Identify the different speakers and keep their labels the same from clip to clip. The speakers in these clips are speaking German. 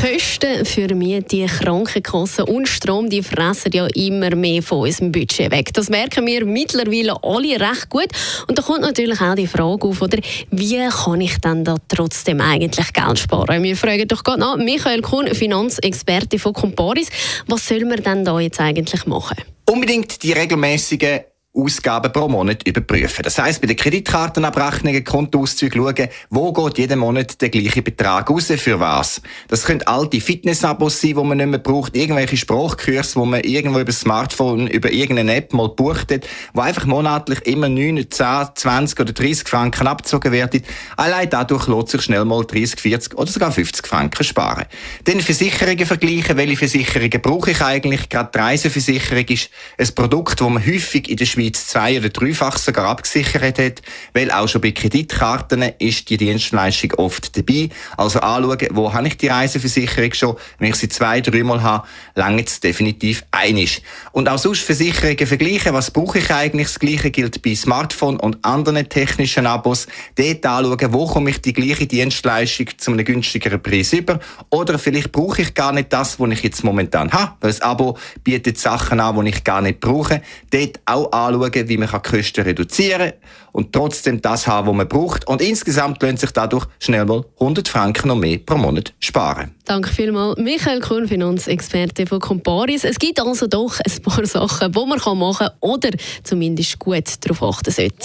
Speaker 1: Kosten für Miete, Krankenkassen und Strom, die fressen ja immer mehr von unserem Budget weg. Das merken wir mittlerweile alle recht gut. Und da kommt natürlich auch die Frage auf, oder, wie kann ich dann da trotzdem eigentlich Geld sparen? Wir fragen doch gerade nach Michael Kuhn, Finanzexperte von Comparis. Was soll man denn da jetzt eigentlich machen?
Speaker 2: Unbedingt die regelmäßigen Ausgaben pro Monat überprüfen. Das heißt, bei den Kreditkartenabrechnungen, Kontoauszügen schauen, wo geht jeden Monat der gleiche Betrag raus, für was. Das können alte Fitnessabos sein, die man nicht mehr braucht, irgendwelche Sprachkurse, wo man irgendwo über das Smartphone, über irgendeine App mal bucht hat, wo einfach monatlich immer 9, 10, 20 oder 30 Franken abgezogen werden. Allein dadurch lohnt sich schnell mal 30, 40 oder sogar 50 Franken sparen. Dann Versicherungen vergleichen, welche Versicherungen brauche ich eigentlich. Gerade die Reiseversicherung ist ein Produkt, das man häufig in der Schweiz Schweiz zwei- oder dreifach sogar abgesichert hat, weil auch schon bei Kreditkarten ist die Dienstleistung oft dabei. Also anschauen, wo habe ich die Reiseversicherung schon. Wenn ich sie zwei, dreimal habe, lange es definitiv einig. Und auch sonst Versicherungen vergleichen, was brauche ich eigentlich. Das Gleiche gilt bei Smartphone und anderen technischen Abos. Dort anschauen, wo komme ich die gleiche Dienstleistung zu einem günstigeren Preis über. Oder vielleicht brauche ich gar nicht das, was ich jetzt momentan habe, weil das Abo bietet Sachen an, die ich gar nicht brauche. Dort auch anschauen, anschauen, wie man die Kosten reduzieren kann und trotzdem das haben, was man braucht. Und insgesamt lohnt sich dadurch schnell mal 100 Franken noch mehr pro Monat sparen.
Speaker 1: Danke vielmals, Michael Kuhn, Finanzexperte von Comparis. Es gibt also doch ein paar Sachen, die man machen kann oder zumindest gut darauf achten sollte.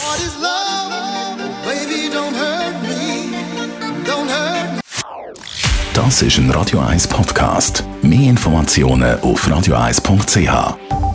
Speaker 3: Das ist ein Radio 1 Podcast. Mehr Informationen auf radio1.ch.